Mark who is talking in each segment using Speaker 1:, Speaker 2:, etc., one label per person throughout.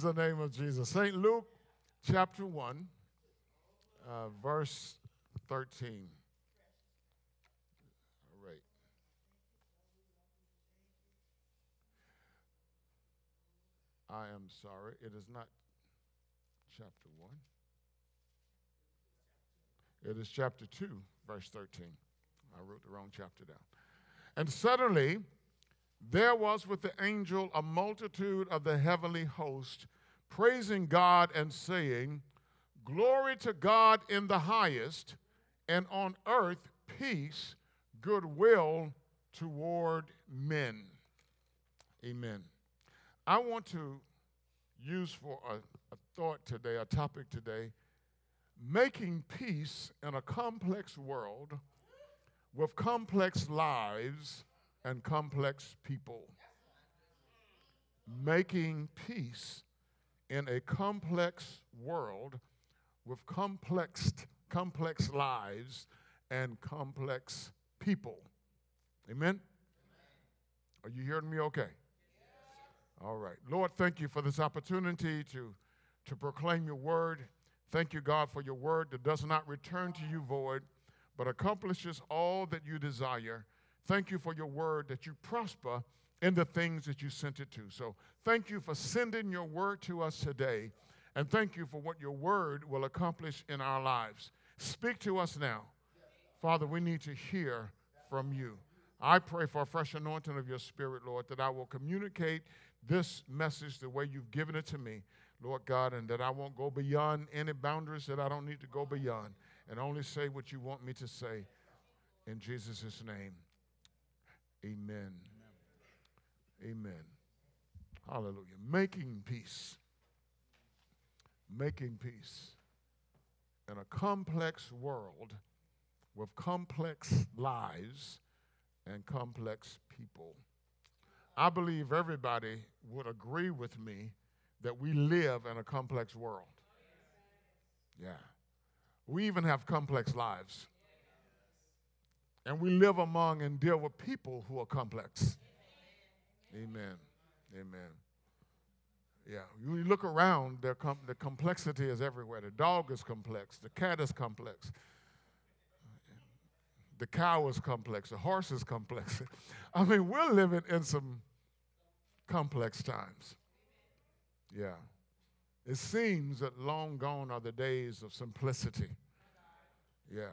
Speaker 1: Praise the name of Jesus. St. Luke chapter 1, uh, verse 13. All right. I am sorry, it is not chapter 1. It is chapter 2, verse 13. I wrote the wrong chapter down. And suddenly there was with the angel a multitude of the heavenly host praising God and saying, Glory to God in the highest, and on earth peace, goodwill toward men. Amen. I want to use for a, a thought today, a topic today, making peace in a complex world with complex lives and complex people. Making peace in a complex world with complex, complex lives and complex people. Amen? Are you hearing me okay? All right. Lord, thank you for this opportunity to, to proclaim your word. Thank you, God, for your word that does not return to you void, but accomplishes all that you desire. Thank you for your word that you prosper in the things that you sent it to. So thank you for sending your word to us today, and thank you for what your word will accomplish in our lives. Speak to us now. Father, we need to hear from you. I pray for a fresh anointing of your spirit, Lord, that I will communicate this message the way you've given it to me, Lord God, and that I won't go beyond any boundaries that I don't need to go beyond, and only say what you want me to say. In Jesus' name, amen. Amen. Hallelujah. Making peace. Making peace in a complex world with complex lives and complex people. I believe everybody would agree with me that we live in a complex world. Yeah. We even have complex lives. And we live among and deal with people who are complex. Amen. Amen. Yeah, you look around, com- the complexity is everywhere. The dog is complex, the cat is complex, the cow is complex, the horse is complex. I mean, we're living in some complex times. Yeah. It seems that long gone are the days of simplicity. Yeah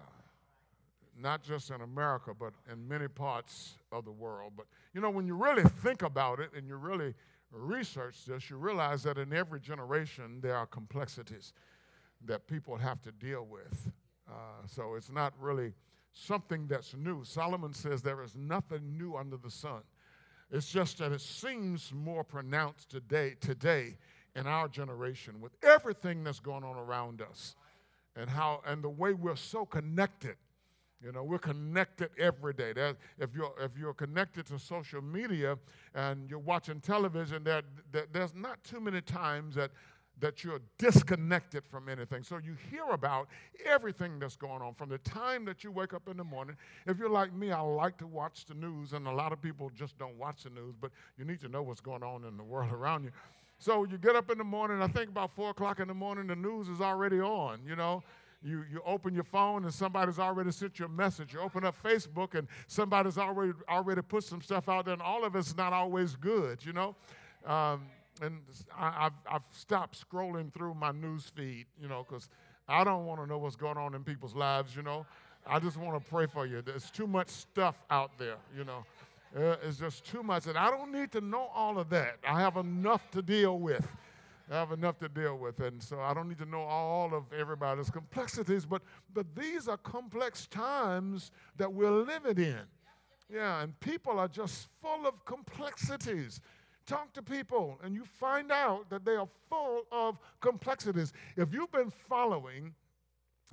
Speaker 1: not just in America, but in many parts of the world. But you know, when you really think about it and you really research this, you realize that in every generation there are complexities that people have to deal with. Uh, so it's not really something that's new. Solomon says there is nothing new under the sun. It's just that it seems more pronounced today, today in our generation with everything that's going on around us and how and the way we're so connected you know, we're connected every day. That if you're if you're connected to social media and you're watching television, that, that there's not too many times that that you're disconnected from anything. So you hear about everything that's going on from the time that you wake up in the morning. If you're like me, I like to watch the news, and a lot of people just don't watch the news, but you need to know what's going on in the world around you. So you get up in the morning, I think about four o'clock in the morning, the news is already on, you know you, you open your phone and somebody's already sent you a message. You open up Facebook and somebody's already already put some stuff out there, and all of it's not always good, you know. Um, and I, have I've stopped scrolling through my news feed, you know, because I don't want to know what's going on in people's lives, you know. I just want to pray for you. There's too much stuff out there, you know. Uh, it's just too much, and I don't need to know all of that. I have enough to deal with. I have enough to deal with. And so I don't need to know all of everybody's complexities, but, but these are complex times that we're living in. Yeah, and people are just full of complexities. Talk to people, and you find out that they are full of complexities. If you've been following,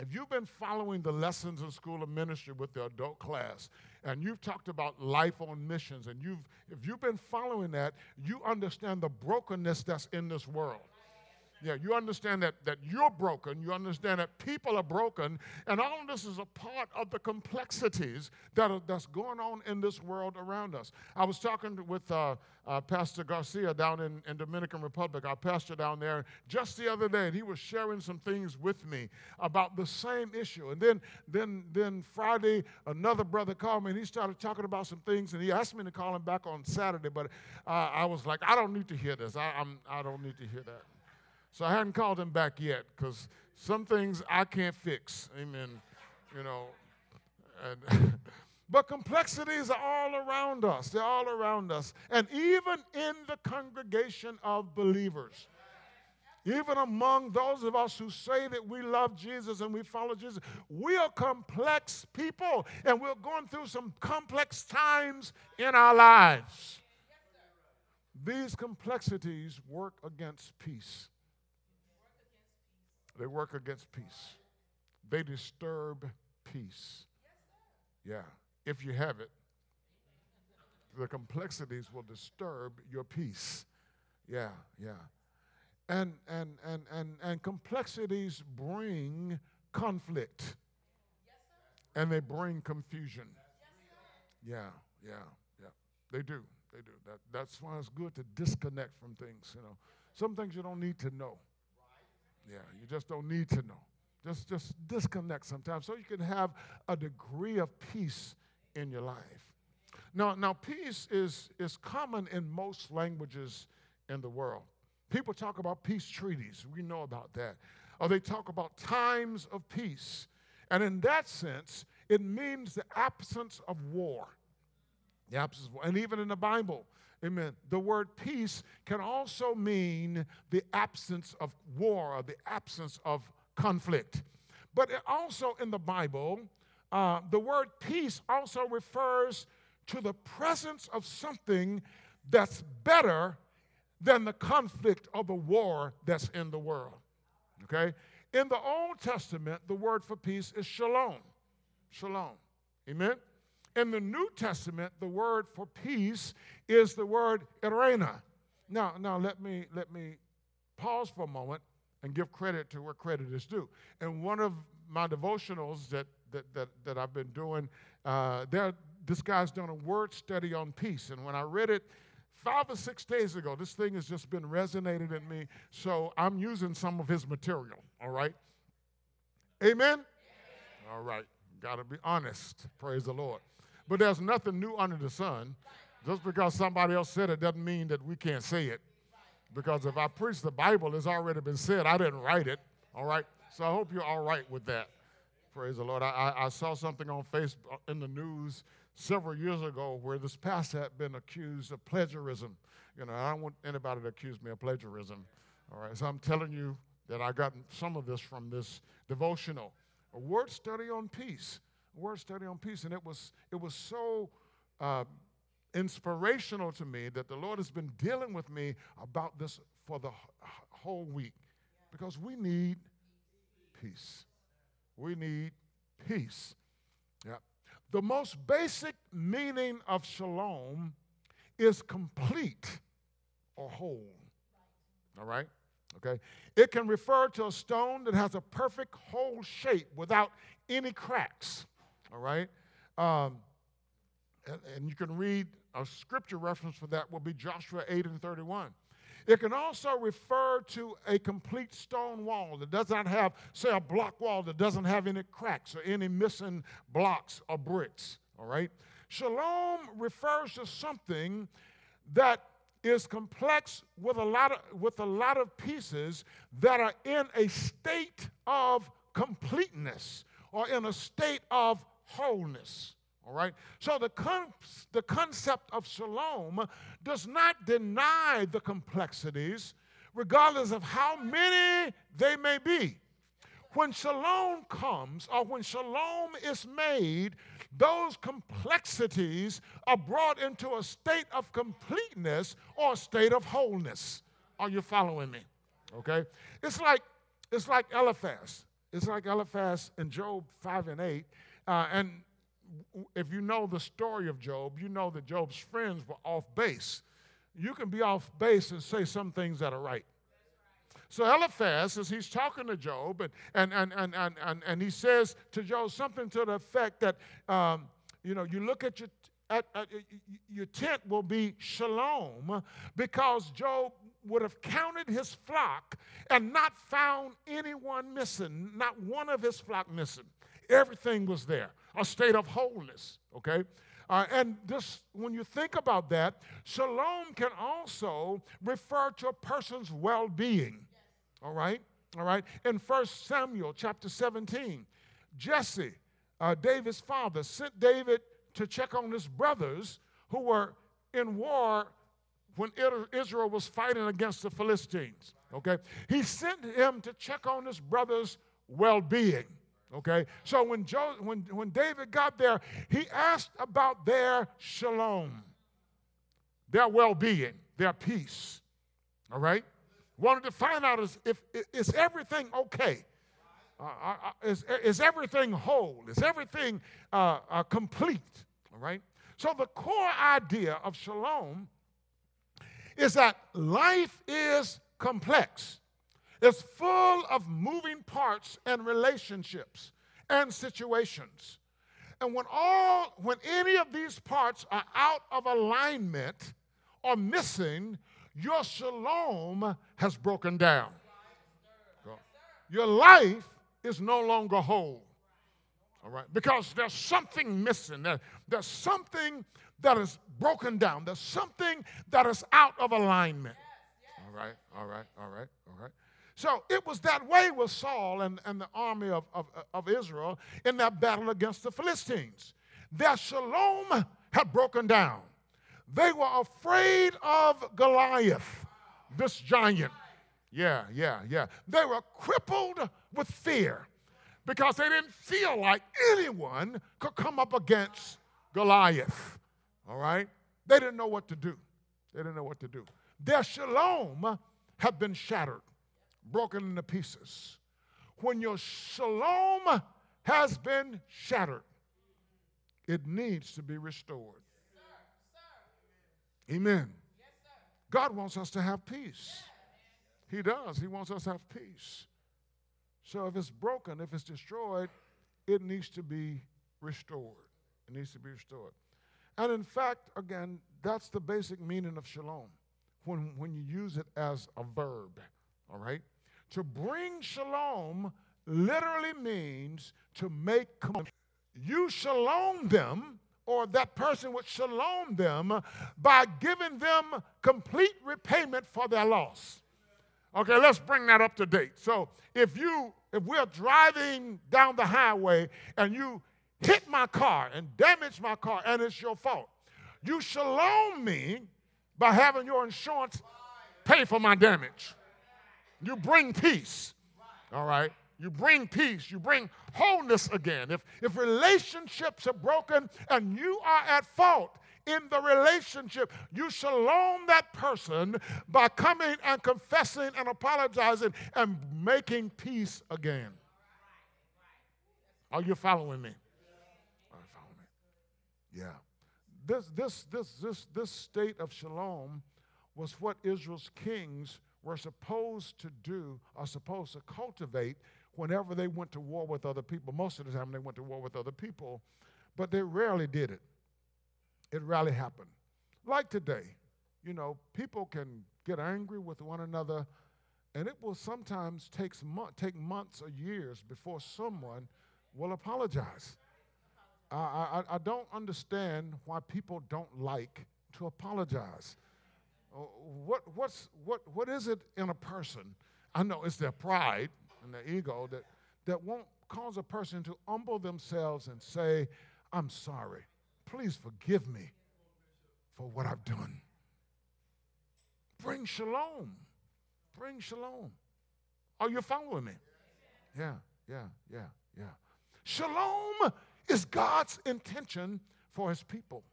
Speaker 1: if you've been following the lessons in School of Ministry with the adult class, and you've talked about life on missions, and you've if you've been following that, you understand the brokenness that's in this world. Yeah, you understand that, that you're broken. You understand that people are broken. And all of this is a part of the complexities that are, that's going on in this world around us. I was talking with uh, uh, Pastor Garcia down in, in Dominican Republic, our pastor down there, just the other day, and he was sharing some things with me about the same issue. And then, then, then Friday, another brother called me, and he started talking about some things, and he asked me to call him back on Saturday, but uh, I was like, I don't need to hear this. I, I'm, I don't need to hear that. So I hadn't called him back yet because some things I can't fix. Amen. You know. And but complexities are all around us. They're all around us. And even in the congregation of believers. Even among those of us who say that we love Jesus and we follow Jesus, we are complex people and we're going through some complex times in our lives. These complexities work against peace. They work against peace. They disturb peace. Yeah, if you have it, the complexities will disturb your peace. Yeah, yeah. And and and and and complexities bring conflict. And they bring confusion. Yeah, yeah, yeah. They do. They do. That, that's why it's good to disconnect from things, you know. Some things you don't need to know. Yeah, you just don't need to know. Just, just disconnect sometimes so you can have a degree of peace in your life. Now, now peace is, is common in most languages in the world. People talk about peace treaties. We know about that. Or they talk about times of peace. And in that sense, it means the absence of war. The absence of war. And even in the Bible, Amen. The word peace can also mean the absence of war the absence of conflict. But also in the Bible, uh, the word peace also refers to the presence of something that's better than the conflict or the war that's in the world. Okay? In the Old Testament, the word for peace is shalom. Shalom. Amen? In the New Testament, the word for peace is the word Eirene. Now, now let me let me pause for a moment and give credit to where credit is due. And one of my devotionals that that that, that I've been doing, uh, there this guy's done a word study on peace, and when I read it five or six days ago, this thing has just been resonating in me. So I'm using some of his material. All right. Amen. All right. Got to be honest. Praise the Lord. But there's nothing new under the sun. Just because somebody else said it doesn't mean that we can't say it. Because if I preach the Bible, it's already been said. I didn't write it. All right? So I hope you're all right with that. Praise the Lord. I, I, saw something on Facebook in the news several years ago where this pastor had been accused of plagiarism. You know, I don't want anybody to accuse me of plagiarism. All right, so I'm telling you that I got some of this from this devotional, a word study on peace a word study on peace, and it was it was so uh, inspirational to me that the Lord has been dealing with me about this for the whole week, because we need peace. We need peace. Yeah. The most basic meaning of shalom is complete or whole. All right? Okay? It can refer to a stone that has a perfect whole shape without any cracks all right? Um, and, and you can read a scripture reference for that will be Joshua 8 and 31. It can also refer to a complete stone wall that does not have, say, a block wall that doesn't have any cracks or any missing blocks or bricks. All right? Shalom refers to something that is complex with a lot of, with a lot of pieces that are in a state of completeness or in a state of wholeness. All right? So the, con- the concept of shalom does not deny the complexities, regardless of how many they may be. When shalom comes or when shalom is made, those complexities are brought into a state of completeness or a state of wholeness. Are you following me? Okay? It's like it's like Eliphaz. It's like Eliphaz in Job 5 and 8 uh, and if you know the story of Job, you know that Job's friends were off base. You can be off base and say some things that are right. So Eliphaz, as he's talking to Job, and, and, and, and, and, and, and he says to Job something to the effect that, um, you know, you look at your, at, at, your tent will be shalom because Job would have counted his flock and not found anyone missing, not one of his flock missing. Everything was there, a state of wholeness, okay? Uh, and this, when you think about that, shalom can also refer to a person's well being. All right? All right? In 1 Samuel chapter 17, Jesse, uh, David's father, sent David to check on his brothers who were in war when Israel was fighting against the Philistines. Okay? He sent him to check on his brother's well being. Okay? So when, when, when David got there, he asked about their shalom, their well being, their peace. All right? Wanted to find out is, if is everything okay? Uh, uh, uh is, is everything whole? Is everything uh, uh, complete? All right? So the core idea of shalom is that life is complex. It's full of moving parts and relationships and situations. And when all when any of these parts are out of alignment or missing, your shalom has broken down. Your life is no longer whole. All right? Because there's something missing. There, there's something that is broken down. There's something that is out of alignment. All right, all right, all right, all right. So it was that way with Saul and, and the army of, of, of Israel in that battle against the Philistines. Their shalom had broken down. They were afraid of Goliath, this giant. Yeah, yeah, yeah. They were crippled with fear because they didn't feel like anyone could come up against Goliath. All right? They didn't know what to do. They didn't know what to do. Their shalom had been shattered, broken into pieces. When your shalom has been shattered, it needs to be restored. Amen. God wants us to have peace. He does. He wants us to have peace. So if it's broken, if it's destroyed, it needs to be restored. It needs to be restored. And in fact, again, that's the basic meaning of shalom when, when you use it as a verb, all right? To bring shalom literally means to make you shalom them or that person would shalom them by giving them complete repayment for their loss. Okay, let's bring that up to date. So if you if we're driving down the highway and you hit my car and damage my car and it's your fault, you shalom me by having your insurance pay for my damage. You bring peace. All right? You bring peace. You bring wholeness again. If, if relationships are broken and you are at fault in the relationship, you shalom that person by coming and confessing and apologizing and making peace again. Are you following me? Are you following me? Yeah. This, this, this, this, this state of shalom was what Israel's kings were supposed to do, or supposed to cultivate whenever they went to war with other people. Most of the time they went to war with other people, but they rarely did it. It rarely happened. Like today, you know, people can get angry with one another, and it will sometimes takes mo- take months or years before someone will apologize. I, I, I don't understand why people don't like to apologize. Uh, what, what's, what, what is it in a person? I know it's their pride and their ego that, that won't cause a person to humble themselves and say, I'm sorry. Please forgive me for what I've done. Bring shalom. Bring shalom. Are you following me? Yeah, yeah, yeah, yeah. Shalom is God's intention for his people.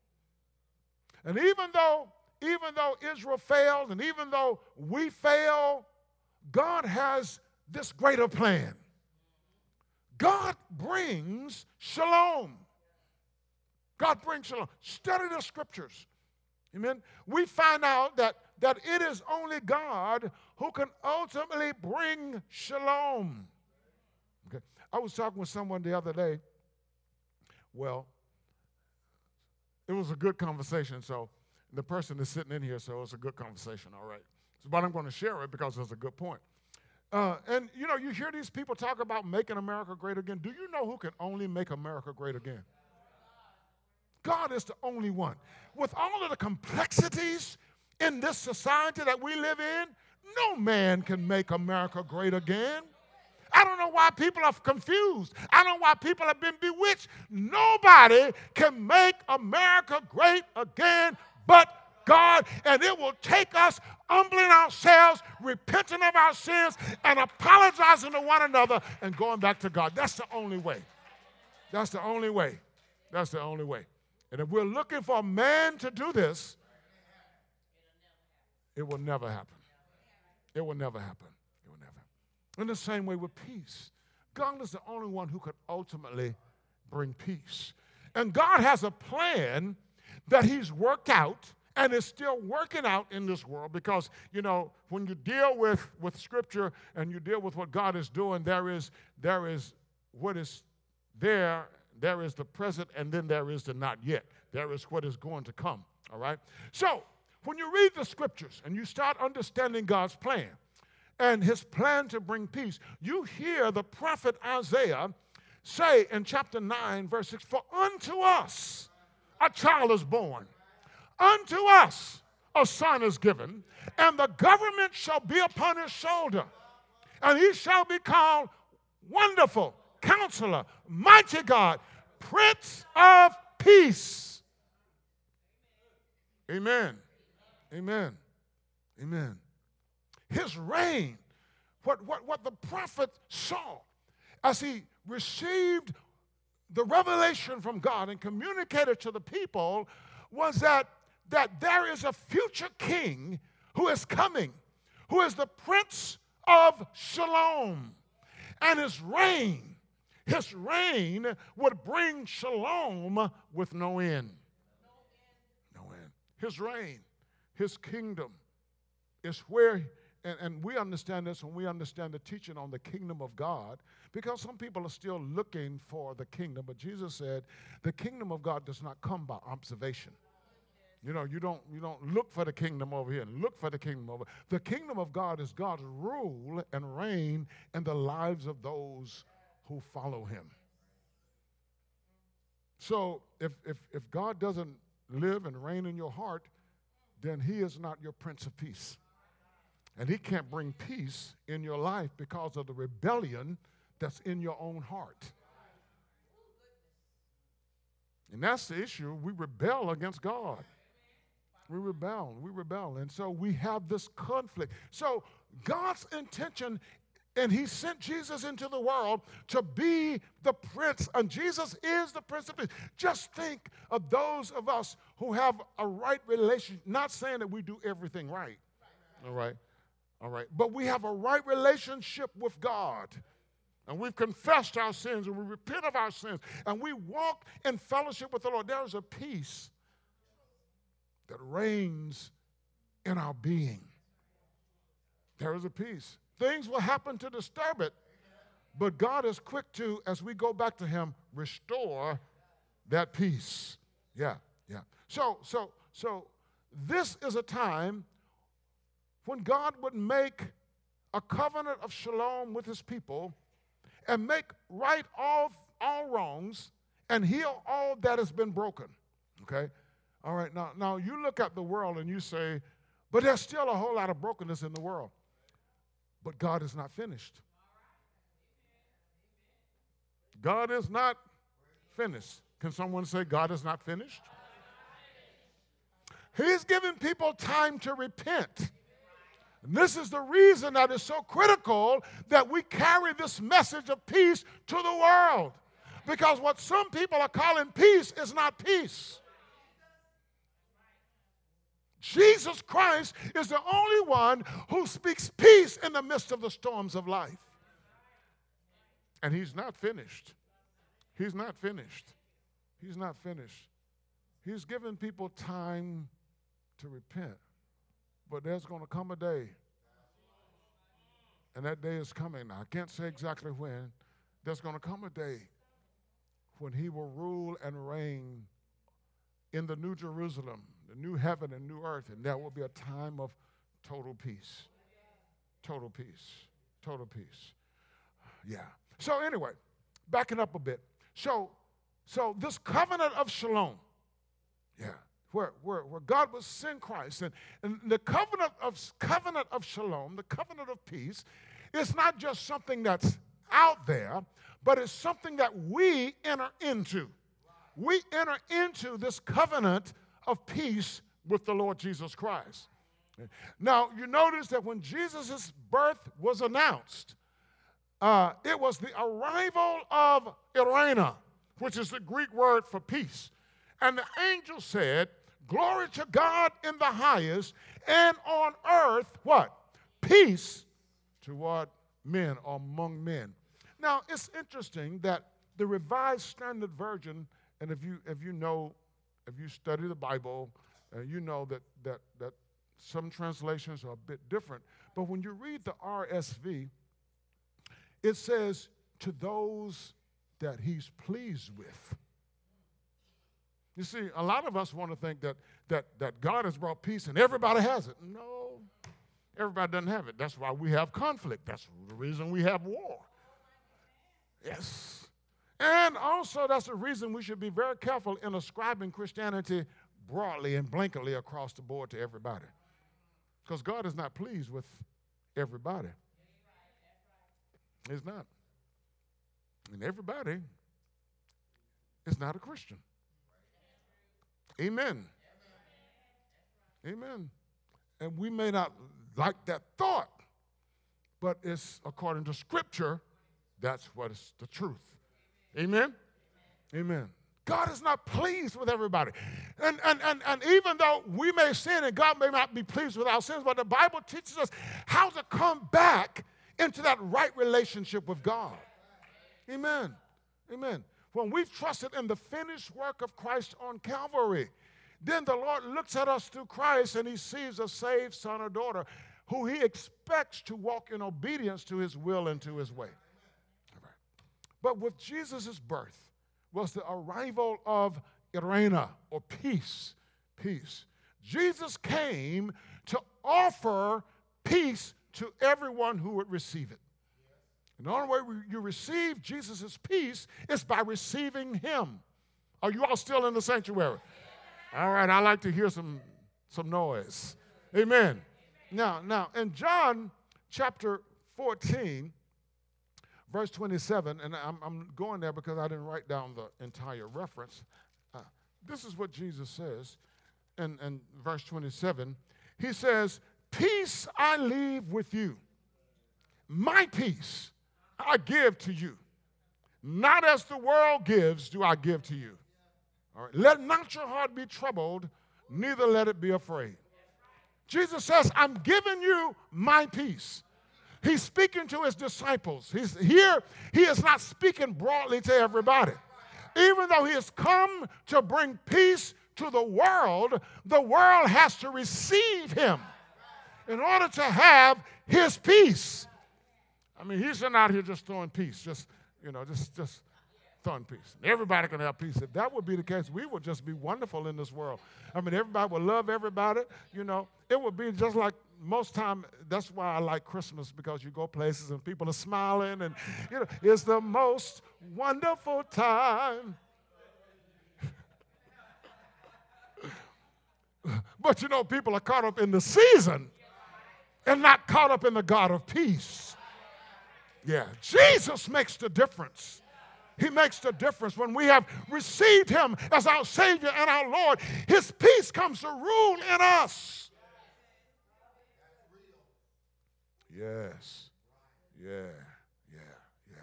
Speaker 1: And even though even though Israel failed and even though we fail, God has this greater plan. God brings shalom. God brings shalom. Study the scriptures. Amen. We find out that that it is only God who can ultimately bring shalom. Okay. I was talking with someone the other day. Well, it was a good conversation. So the person is sitting in here, so it's a good conversation, all right. So, but I'm going to share it because it's a good point. Uh, and you know, you hear these people talk about making America great again. Do you know who can only make America great again? God is the only one. With all of the complexities in this society that we live in, no man can make America great again. I don't know why people are confused. I don't know why people have been bewitched. Nobody can make America great again but God, and it will take us humbling ourselves, repenting of our sins, and apologizing to one another and going back to God. That's the only way. That's the only way. That's the only way. And if we're looking for a man to do this, it will never happen. It will never happen. It will never. In the same way with peace, God is the only one who could ultimately bring peace. And God has a plan that He's worked out and is still working out in this world because you know when you deal with with scripture and you deal with what god is doing there is there is what is there there is the present and then there is the not yet. There is what is going to come all right? So when you read the scriptures and you start understanding god's plan and his plan to bring peace you hear the prophet isaiah say in chapter 9 verse 6 for unto us a child is born. Unto us a son is given, and the government shall be upon his shoulder. And he shall be called Wonderful, Counselor, Mighty God, Prince of Peace. Amen. Amen. Amen. His reign, what, what, what the prophet saw as he received the revelation from God and communicated to the people was that, that there is a future king who is coming, who is the Prince of Shalom. And his reign, his reign would bring shalom with no end. No end. His reign, his kingdom is where and, and we understand this when we understand the teaching on the kingdom of God, because some people are still looking for the kingdom. But Jesus said, the kingdom of God does not come by observation. You know, you don't you don't look for the kingdom over here and look for the kingdom over. The kingdom of God is God's rule and reign in the lives of those who follow him. So if if if God doesn't live and reign in your heart, then he is not your prince of peace. And he can't bring peace in your life because of the rebellion that's in your own heart. And that's the issue. We rebel against God. We rebel. We rebel. And so we have this conflict. So God's intention, and He sent Jesus into the world to be the Prince. And Jesus is the Prince of Peace. Just think of those of us who have a right relationship, not saying that we do everything right. All right. All right. But we have a right relationship with God. And we've confessed our sins and we repent of our sins and we walk in fellowship with the Lord. There is a peace that reigns in our being. There is a peace. Things will happen to disturb it, but God is quick to, as we go back to Him, restore that peace. Yeah, yeah. So, so, so this is a time when God would make a covenant of shalom with his people and make right all, all wrongs and heal all that has been broken. Okay? All right, now, now you look at the world and you say, but there's still a whole lot of brokenness in the world. But God is not finished. God is not finished. Can someone say, God is not finished? He's giving people time to repent. And this is the reason that it's so critical that we carry this message of peace to the world. Because what some people are calling peace is not peace. Jesus Christ is the only one who speaks peace in the midst of the storms of life. And he's not finished. He's not finished. He's not finished. He's given people time to repent. But there's going to come a day, and that day is coming. I can't say exactly when. There's going to come a day when he will rule and reign in the New Jerusalem, the new heaven and new earth, and that will be a time of total peace. Total peace. Total peace. Yeah. So anyway, backing up a bit. So, so this covenant of shalom, yeah, where, where, where God will send Christ, and, and the covenant of covenant of shalom, the covenant of peace, is not just something that's out there, but it's something that we enter into. We enter into this covenant of peace with the Lord Jesus Christ. Now, you notice that when Jesus' birth was announced, uh, it was the arrival of Eirene, which is the Greek word for peace. And the angel said, Glory to God in the highest, and on earth, what? Peace toward men among men. Now, it's interesting that the Revised Standard Version, and if you, if you know, if you study the Bible, uh, you know that, that, that some translations are a bit different. But when you read the RSV, it says, to those that he's pleased with. You see, a lot of us want to think that, that, that God has brought peace and everybody has it. No, everybody doesn't have it. That's why we have conflict. That's the reason we have war. Yes. And also, that's the reason we should be very careful in ascribing Christianity broadly and blanketly across the board to everybody. Because God is not pleased with everybody. He's not. And everybody is not a Christian. Amen. Amen. And we may not like that thought, but it's according to Scripture, that's what is the truth. Amen. Amen. God is not pleased with everybody. And, and, and, and even though we may sin and God may not be pleased with our sins, but the Bible teaches us how to come back into that right relationship with God. Amen. Amen. When we've trusted in the finished work of Christ on Calvary, then the Lord looks at us through Christ and he sees a saved son or daughter who he expects to walk in obedience to his will and to his way. But with Jesus' birth was the arrival of Eirene or peace. Peace. Jesus came to offer peace to everyone who would receive it. And the only way you receive Jesus' peace is by receiving Him. Are you all still in the sanctuary? All right, I like to hear some, some noise. Amen. Now, now, in John chapter 14, verse 27, and I'm, I'm going there because I didn't write down the entire reference. Uh, this is what Jesus says in, in verse 27. He says, Peace I leave with you, my peace I give to you. Not as the world gives, do I give to you. All right. Let not your heart be troubled, neither let it be afraid. Jesus says, I'm giving you my peace. He's speaking to his disciples. He's here, he is not speaking broadly to everybody. Even though he has come to bring peace to the world, the world has to receive him in order to have his peace. I mean, he's not out here just throwing peace, just, you know, just, just throwing peace. Everybody can have peace. If that would be the case, we would just be wonderful in this world. I mean, everybody would love everybody, you know. It would be just like most time, that's why I like Christmas, because you go places and people are smiling and, you know, it's the most wonderful time. but you know, people are caught up in the season and not caught up in the God of peace. Yeah, Jesus makes the difference. He makes the difference when we have received Him as our Savior and our Lord. His peace comes to rule in us. Yes, yeah, yeah, yeah.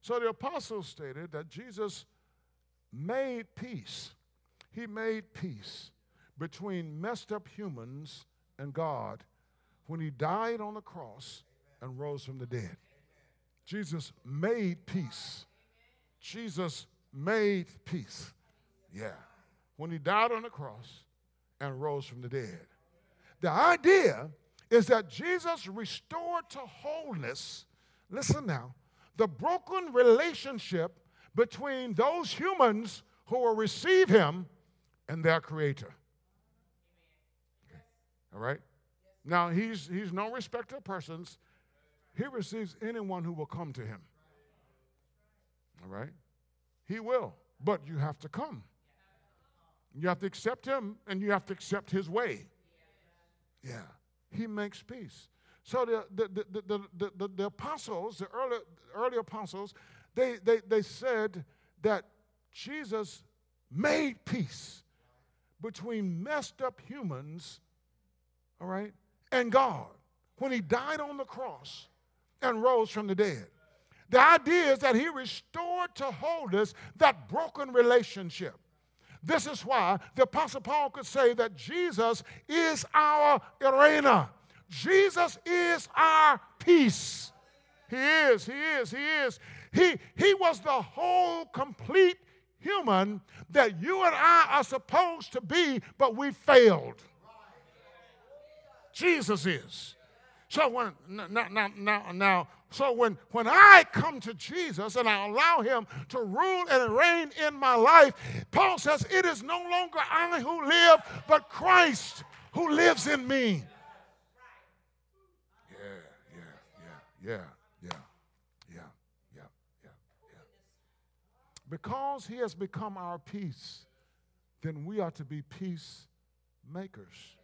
Speaker 1: So the apostles stated that Jesus made peace. He made peace between messed up humans and God when he died on the cross and rose from the dead. Jesus made peace. Jesus made peace. Yeah. When he died on the cross and rose from the dead. The idea is that Jesus restored to wholeness, listen now, the broken relationship between those humans who will receive him and their creator. All right? Now, he's, he's no respecter of persons. He receives anyone who will come to him. All right? He will, but you have to come. You have to accept him and you have to accept his way. Yeah. He makes peace. So the, the, the, the, the, the apostles, the early, early apostles, they, they, they said that Jesus made peace between messed up humans, all right, and God when he died on the cross and rose from the dead. The idea is that he restored to wholeness that broken relationship. This is why the Apostle Paul could say that Jesus is our Eirene. Jesus is our peace. He is, he is, he is. He, he was the whole, complete human that you and I are supposed to be, but we failed. Jesus is. So when now, now, now, so when when I come to Jesus and I allow him to rule and reign in my life, Paul says, it is no longer I who live, but Christ who lives in me. Yeah, yeah, yeah, yeah, yeah, yeah, yeah, yeah, yeah. Because he has become our peace, then we are to be peacemakers.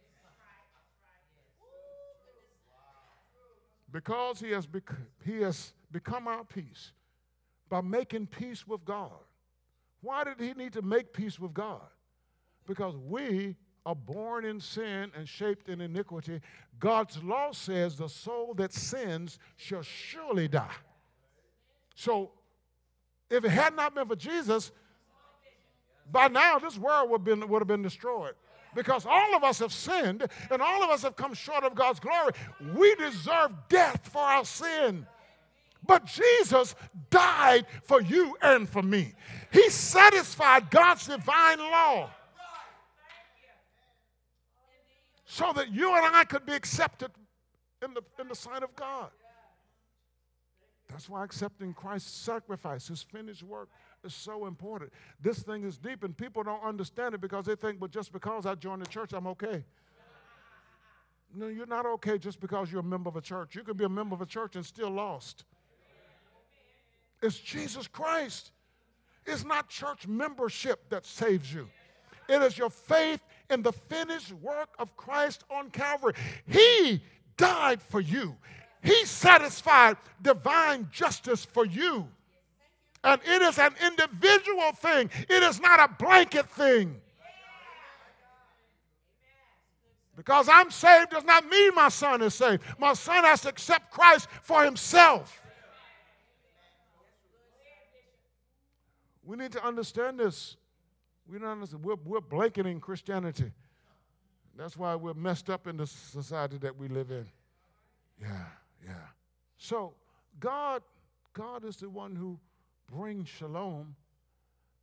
Speaker 1: Because he has, bec- he has become our peace by making peace with God. Why did he need to make peace with God? Because we are born in sin and shaped in iniquity. God's law says the soul that sins shall surely die. So, if it had not been for Jesus, by now this world would, been, would have been destroyed because all of us have sinned and all of us have come short of God's glory. We deserve death for our sin. But Jesus died for you and for me. He satisfied God's divine law so that you and I could be accepted in the, in the sight of God. That's why accepting Christ's sacrifice, his finished work, is so important. This thing is deep, and people don't understand it because they think, well, just because I joined the church, I'm okay. No, you're not okay just because you're a member of a church. You can be a member of a church and still lost. It's Jesus Christ. It's not church membership that saves you. It is your faith in the finished work of Christ on Calvary. He died for you. He satisfied divine justice for you. And it is an individual thing, it is not a blanket thing. Because I'm saved does not mean my son is saved. My son has to accept Christ for himself. We need to understand this. We don't understand. We're, we're blanketing Christianity. That's why we're messed up in the society that we live in. Yeah, yeah. So God, God is the one who bring shalom,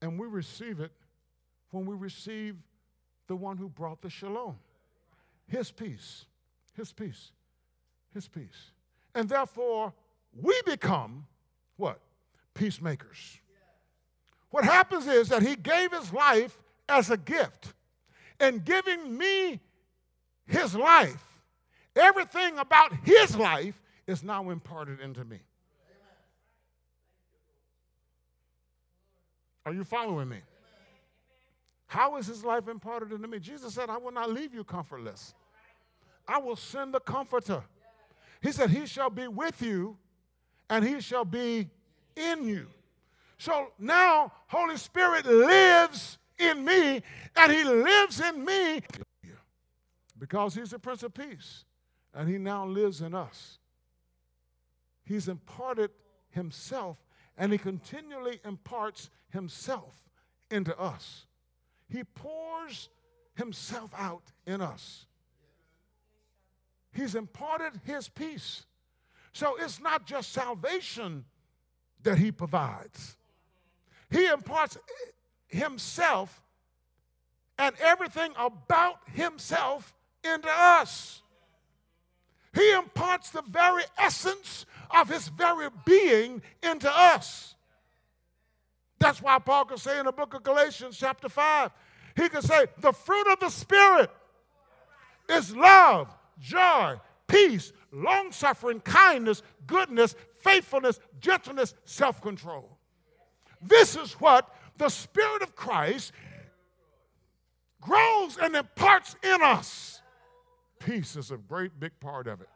Speaker 1: and we receive it when we receive the one who brought the shalom his peace, his peace, his peace. And therefore, we become what? Peacemakers. What happens is that he gave his life as a gift. And giving me his life, everything about his life is now imparted into me. Are you following me? How is his life imparted into me? Jesus said, I will not leave you comfortless. I will send the comforter. He said, He shall be with you and he shall be in you. So now, Holy Spirit lives in me and he lives in me because he's the Prince of Peace and he now lives in us. He's imparted himself and he continually imparts himself into us. He pours himself out in us. He's imparted his peace. So it's not just salvation that he provides, he imparts himself and everything about himself into us. He imparts the very essence of his very being into us. That's why Paul could say in the book of Galatians, chapter 5, he could say, The fruit of the Spirit is love, joy, peace, long suffering, kindness, goodness, faithfulness, gentleness, self control. This is what the Spirit of Christ grows and imparts in us. Peace is a great big part of it.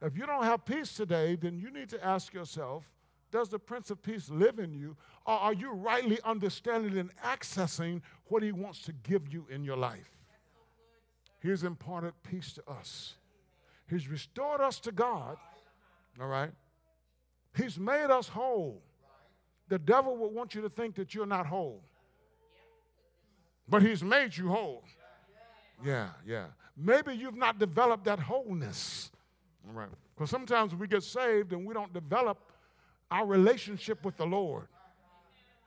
Speaker 1: If you don't have peace today, then you need to ask yourself does the Prince of Peace live in you? Or are you rightly understanding and accessing what he wants to give you in your life? He's imparted peace to us. He's restored us to God. All right? He's made us whole. The devil will want you to think that you're not whole. But he's made you whole. Yeah, yeah. Maybe you've not developed that wholeness. All right. Because sometimes we get saved and we don't develop our relationship with the Lord.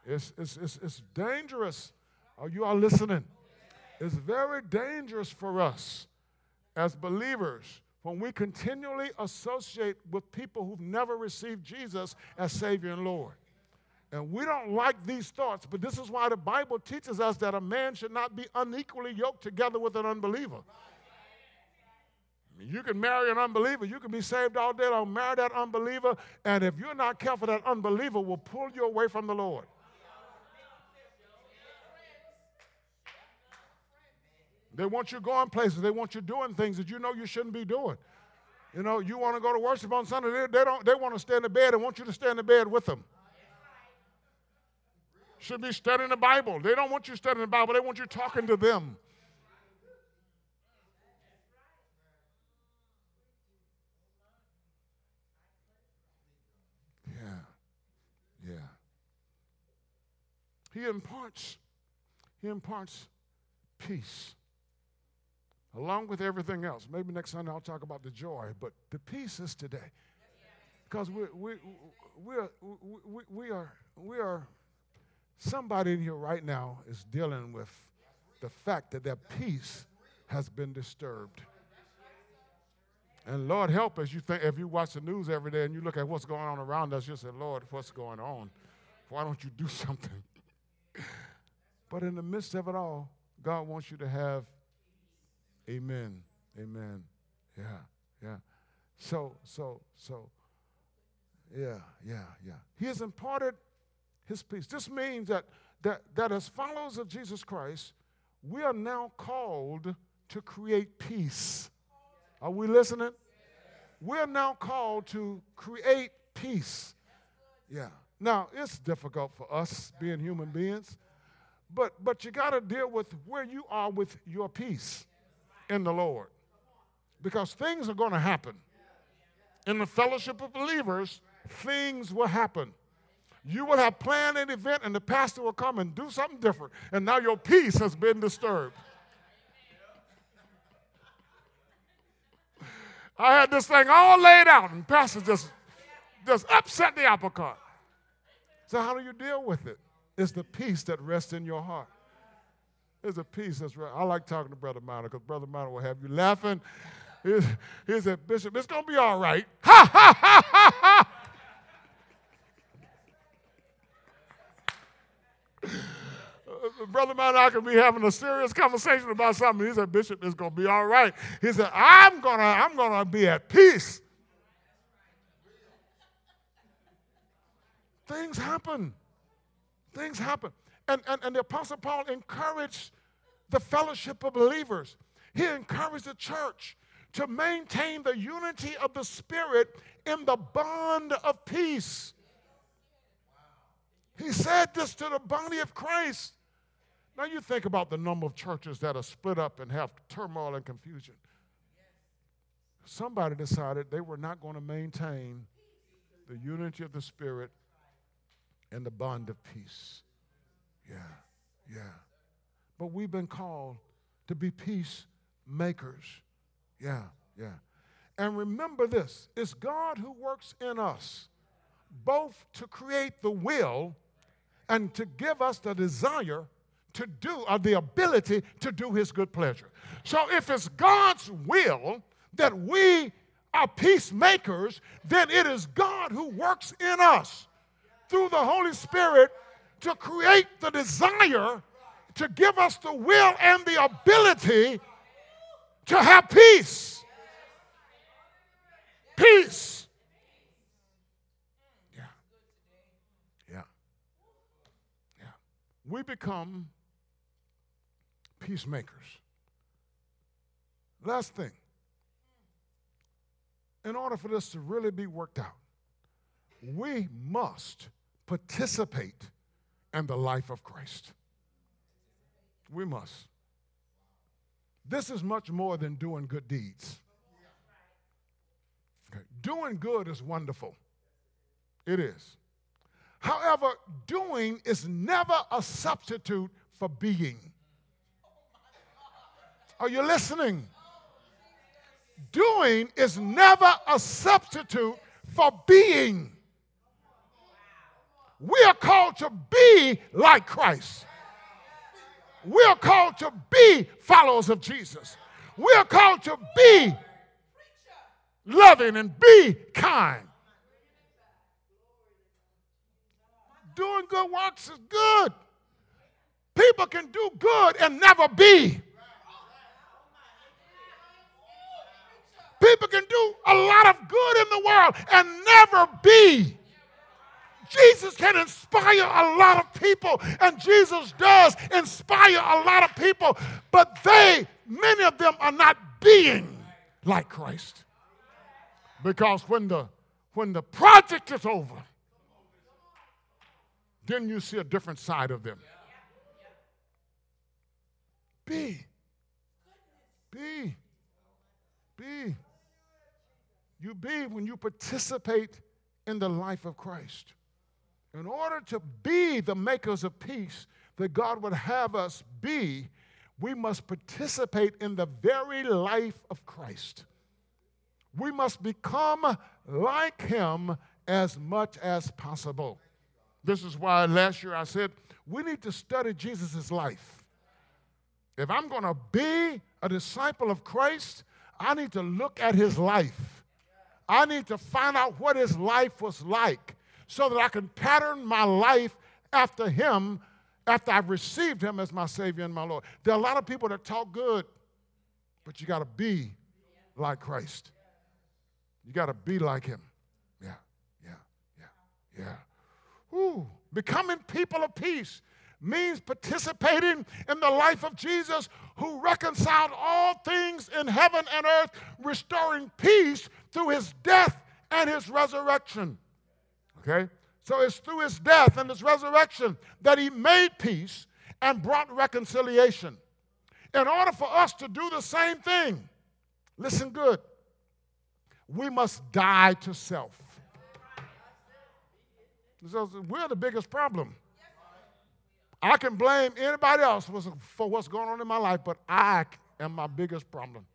Speaker 1: It's, it's, it's, it's dangerous. Are you all listening? It's very dangerous for us as believers when we continually associate with people who've never received Jesus as Savior and Lord. And we don't like these thoughts, but this is why the Bible teaches us that a man should not be unequally yoked together with an unbeliever. You can marry an unbeliever. You can be saved all day long. Marry that unbeliever. And if you're not careful, that unbeliever will pull you away from the Lord. They want you going places. They want you doing things that you know you shouldn't be doing. You know, you want to go to worship on Sunday. They, they don't. They want to stay in the bed and want you to stay in the bed with them. Should be studying the Bible. They don't want you studying the Bible. They want you talking to them. He imparts, he imparts peace along with everything else. Maybe next Sunday I'll talk about the joy, but the peace is today. Because we, we, we, are, we, we, are, we are, somebody in here right now is dealing with the fact that their peace has been disturbed. And Lord help us, you think if you watch the news every day and you look at what's going on around us, you say, Lord, what's going on? Why don't you do something? But in the midst of it all, God wants you to have amen. Amen. Yeah, yeah. So, so, so, yeah, yeah, yeah. He has imparted his peace. This means that, that, that as followers of Jesus Christ, we are now called to create peace. Are we listening? We're now called to create peace. Yeah. Now, it's difficult for us being human beings, but, but you got to deal with where you are with your peace in the Lord. Because things are going to happen. In the fellowship of believers, things will happen. You will have planned an event, and the pastor will come and do something different, and now your peace has been disturbed. I had this thing all laid out, and pastor just, just upset the apple cart. So, how do you deal with it? It's the peace that rests in your heart. It's a peace that's right. I like talking to Brother Minor because Brother Minor will have you laughing. He, said, Bishop, it's going to be all right. Ha, ha, ha, ha, ha. Brother Minor, I could be having a serious conversation about something. He said, Bishop, it's to be all right. He said, I'm to I'm gonna be at peace. Things happen. Things happen. And, and, and the Apostle Paul encouraged the fellowship of believers. He encouraged the church to maintain the unity of the Spirit in the bond of peace. He said this to the body of Christ. Now you think about the number of churches that are split up and have turmoil and confusion. Somebody decided they were not going to maintain the unity of the Spirit and the bond of peace. Yeah, yeah. But we've been called to be peacemakers. Yeah, yeah. And remember this it's God who works in us, both to create the will and to give us the desire to do, or the ability to do his good pleasure. So if it's God's will that we are peacemakers, then it is God who works in us through the Holy Spirit to create the desire to give us the will and the ability to have peace. Peace. Yeah. Yeah. Yeah. We become peacemakers. Last thing. In order for this to really be worked out, we must participate in the life of Christ. We must. This is much more than doing good deeds. Okay. Doing good is wonderful. It is. However, doing is never a substitute for being. Are you listening? Doing is never a substitute for being. We are called to be like Christ. We are called to be followers of Jesus. We are called to be loving and be kind. Doing good works is good. People can do good and never be. People can do a lot of good in the world and never be. Jesus can inspire a lot of people, and Jesus does inspire a lot of people, but they, many of them, are not being like Christ. Because when the when the project is over, then you see a different side of them. Be. Be. Be. You be when you participate in the life of Christ. In order to be the makers of peace that God would have us be, we must participate in the very life of Christ. We must become like Him as much as possible. This is why last year I said we need to study Jesus' life. If I'm going to be a disciple of Christ, I need to look at his life. I need to find out what his life was like so that I can pattern my life after him after I've received him as my Savior and my Lord. There are a lot of people that talk good, but you got to be like Christ. You got to be like him. Yeah, yeah, yeah, yeah. Ooh, becoming people of peace means participating in the life of Jesus who reconciled all things in heaven and earth, restoring peace through his death and his resurrection. Okay? So it's through his death and his resurrection that he made peace and brought reconciliation. In order for us to do the same thing, listen good, we must die to self. We're the biggest problem. I can blame anybody else for what's going on in my life, but I am my biggest problem.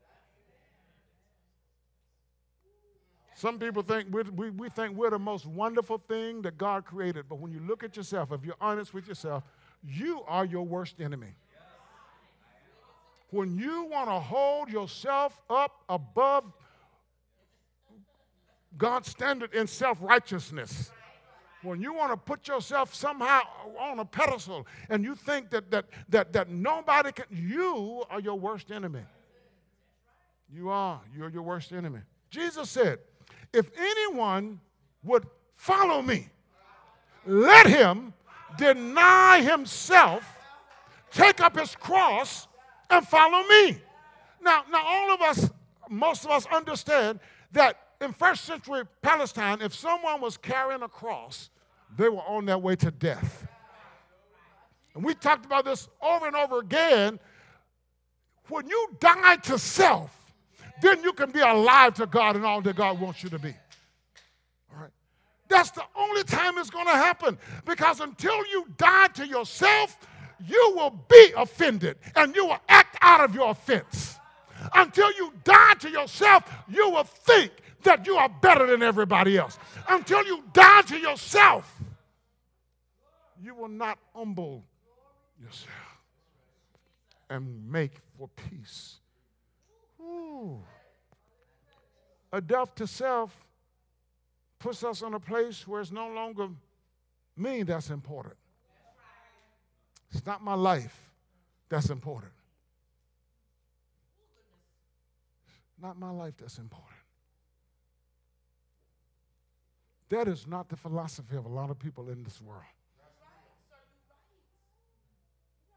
Speaker 1: Some people think we we, think we're the most wonderful thing that God created, but when you look at yourself, if you're honest with yourself, you are your worst enemy. When you want to hold yourself up above God's standard in self righteousness, when you want to put yourself somehow on a pedestal and you think that, that, that, that nobody can, you are your worst enemy. You are. You're your worst enemy. Jesus said, if anyone would follow me, let him deny himself, take up his cross, and follow me. Now, now all of us, most of us understand that in first century Palestine, if someone was carrying a cross, they were on their way to death. And we talked about this over and over again. When you die to self, then you can be alive to God and all that God wants you to be. All right. That's the only time it's going to happen because until you die to yourself, you will be offended and you will act out of your offense. Until you die to yourself, you will think that you are better than everybody else. Until you die to yourself, you will not humble yourself. and make for peace. A death to self puts us in a place where it's no longer me that's important. It's not my life that's important. Not my life that's important. That is not the philosophy of a lot of people in this world.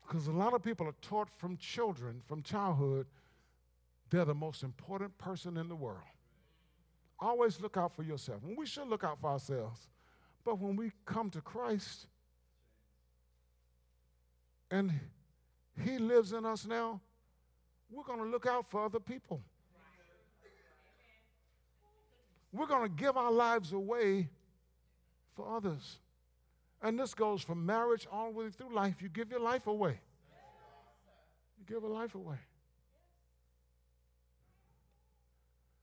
Speaker 1: Because a lot of people are taught from children, from childhood, they're the most important person in the world. Always look out for yourself. And we should look out for ourselves. But when we come to Christ and He lives in us now, we're going to look out for other people. We're going to give our lives away for others. And this goes from marriage all the way through life. You give your life away. You give a life away.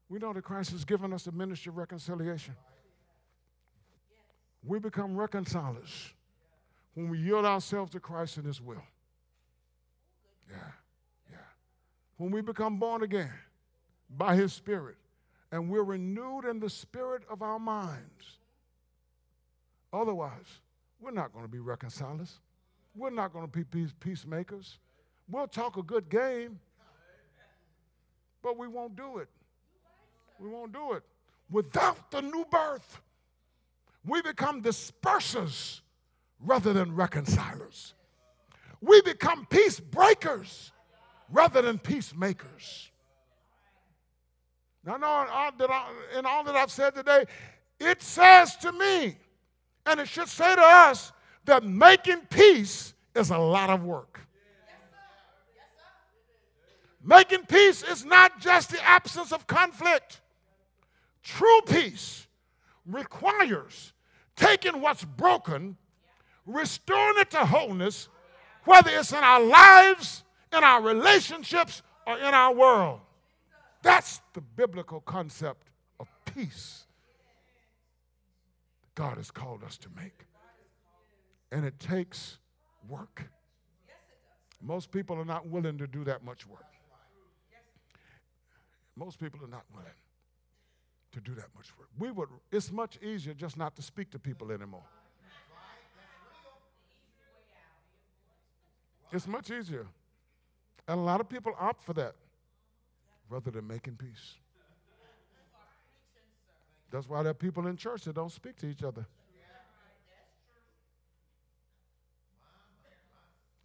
Speaker 1: We know that Christ has given us the ministry of reconciliation. We become reconcilers when we yield ourselves to Christ and His will. Yeah, yeah. When we become born again by His Spirit and we're renewed in the spirit of our minds. Otherwise, we're not going to be reconcilers. We're not going to be peace, peacemakers. We'll talk a good game, but we won't do it. We won't do it. Without the new birth, we become dispersers rather than reconcilers. We become peace breakers rather than peacemakers. Now, all that I, in all that I've said today, it says to me, and it should say to us, that making peace is a lot of work. Making peace is not just the absence of conflict. True peace requires taking what's broken, restoring it to wholeness, whether it's in our lives, in our relationships, or in our world. That's the biblical concept of peace God has called us to make. And it takes work. Most people are not willing to do that much work. Most people are not willing to do that much work. We would it's much easier just not to speak to people anymore. It's much easier. And a lot of people opt for that rather than making peace. That's why there are people in church that don't speak to each other.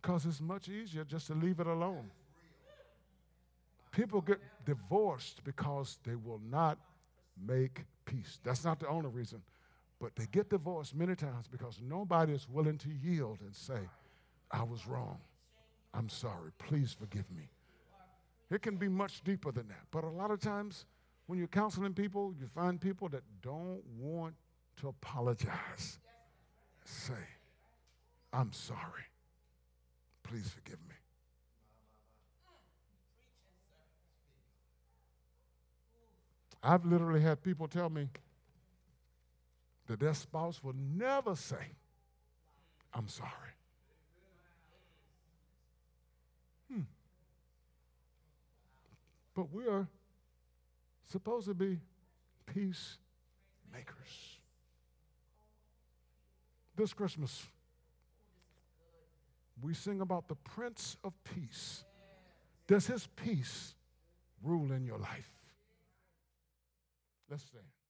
Speaker 1: Because it's much easier just to leave it alone. People get divorced because they will not make peace. That's not the only reason. But they get divorced many times because nobody is willing to yield and say, I was wrong. I'm sorry. Please forgive me. It can be much deeper than that. But a lot of times, when you're counseling people, you find people that don't want to apologize. Say, I'm sorry. Please forgive me. I've literally had people tell me that their spouse will never say, I'm sorry. Hmm. But we are supposed to be peacemakers. This Christmas, we sing about the Prince of Peace. Does his peace rule in your life? Let's stand.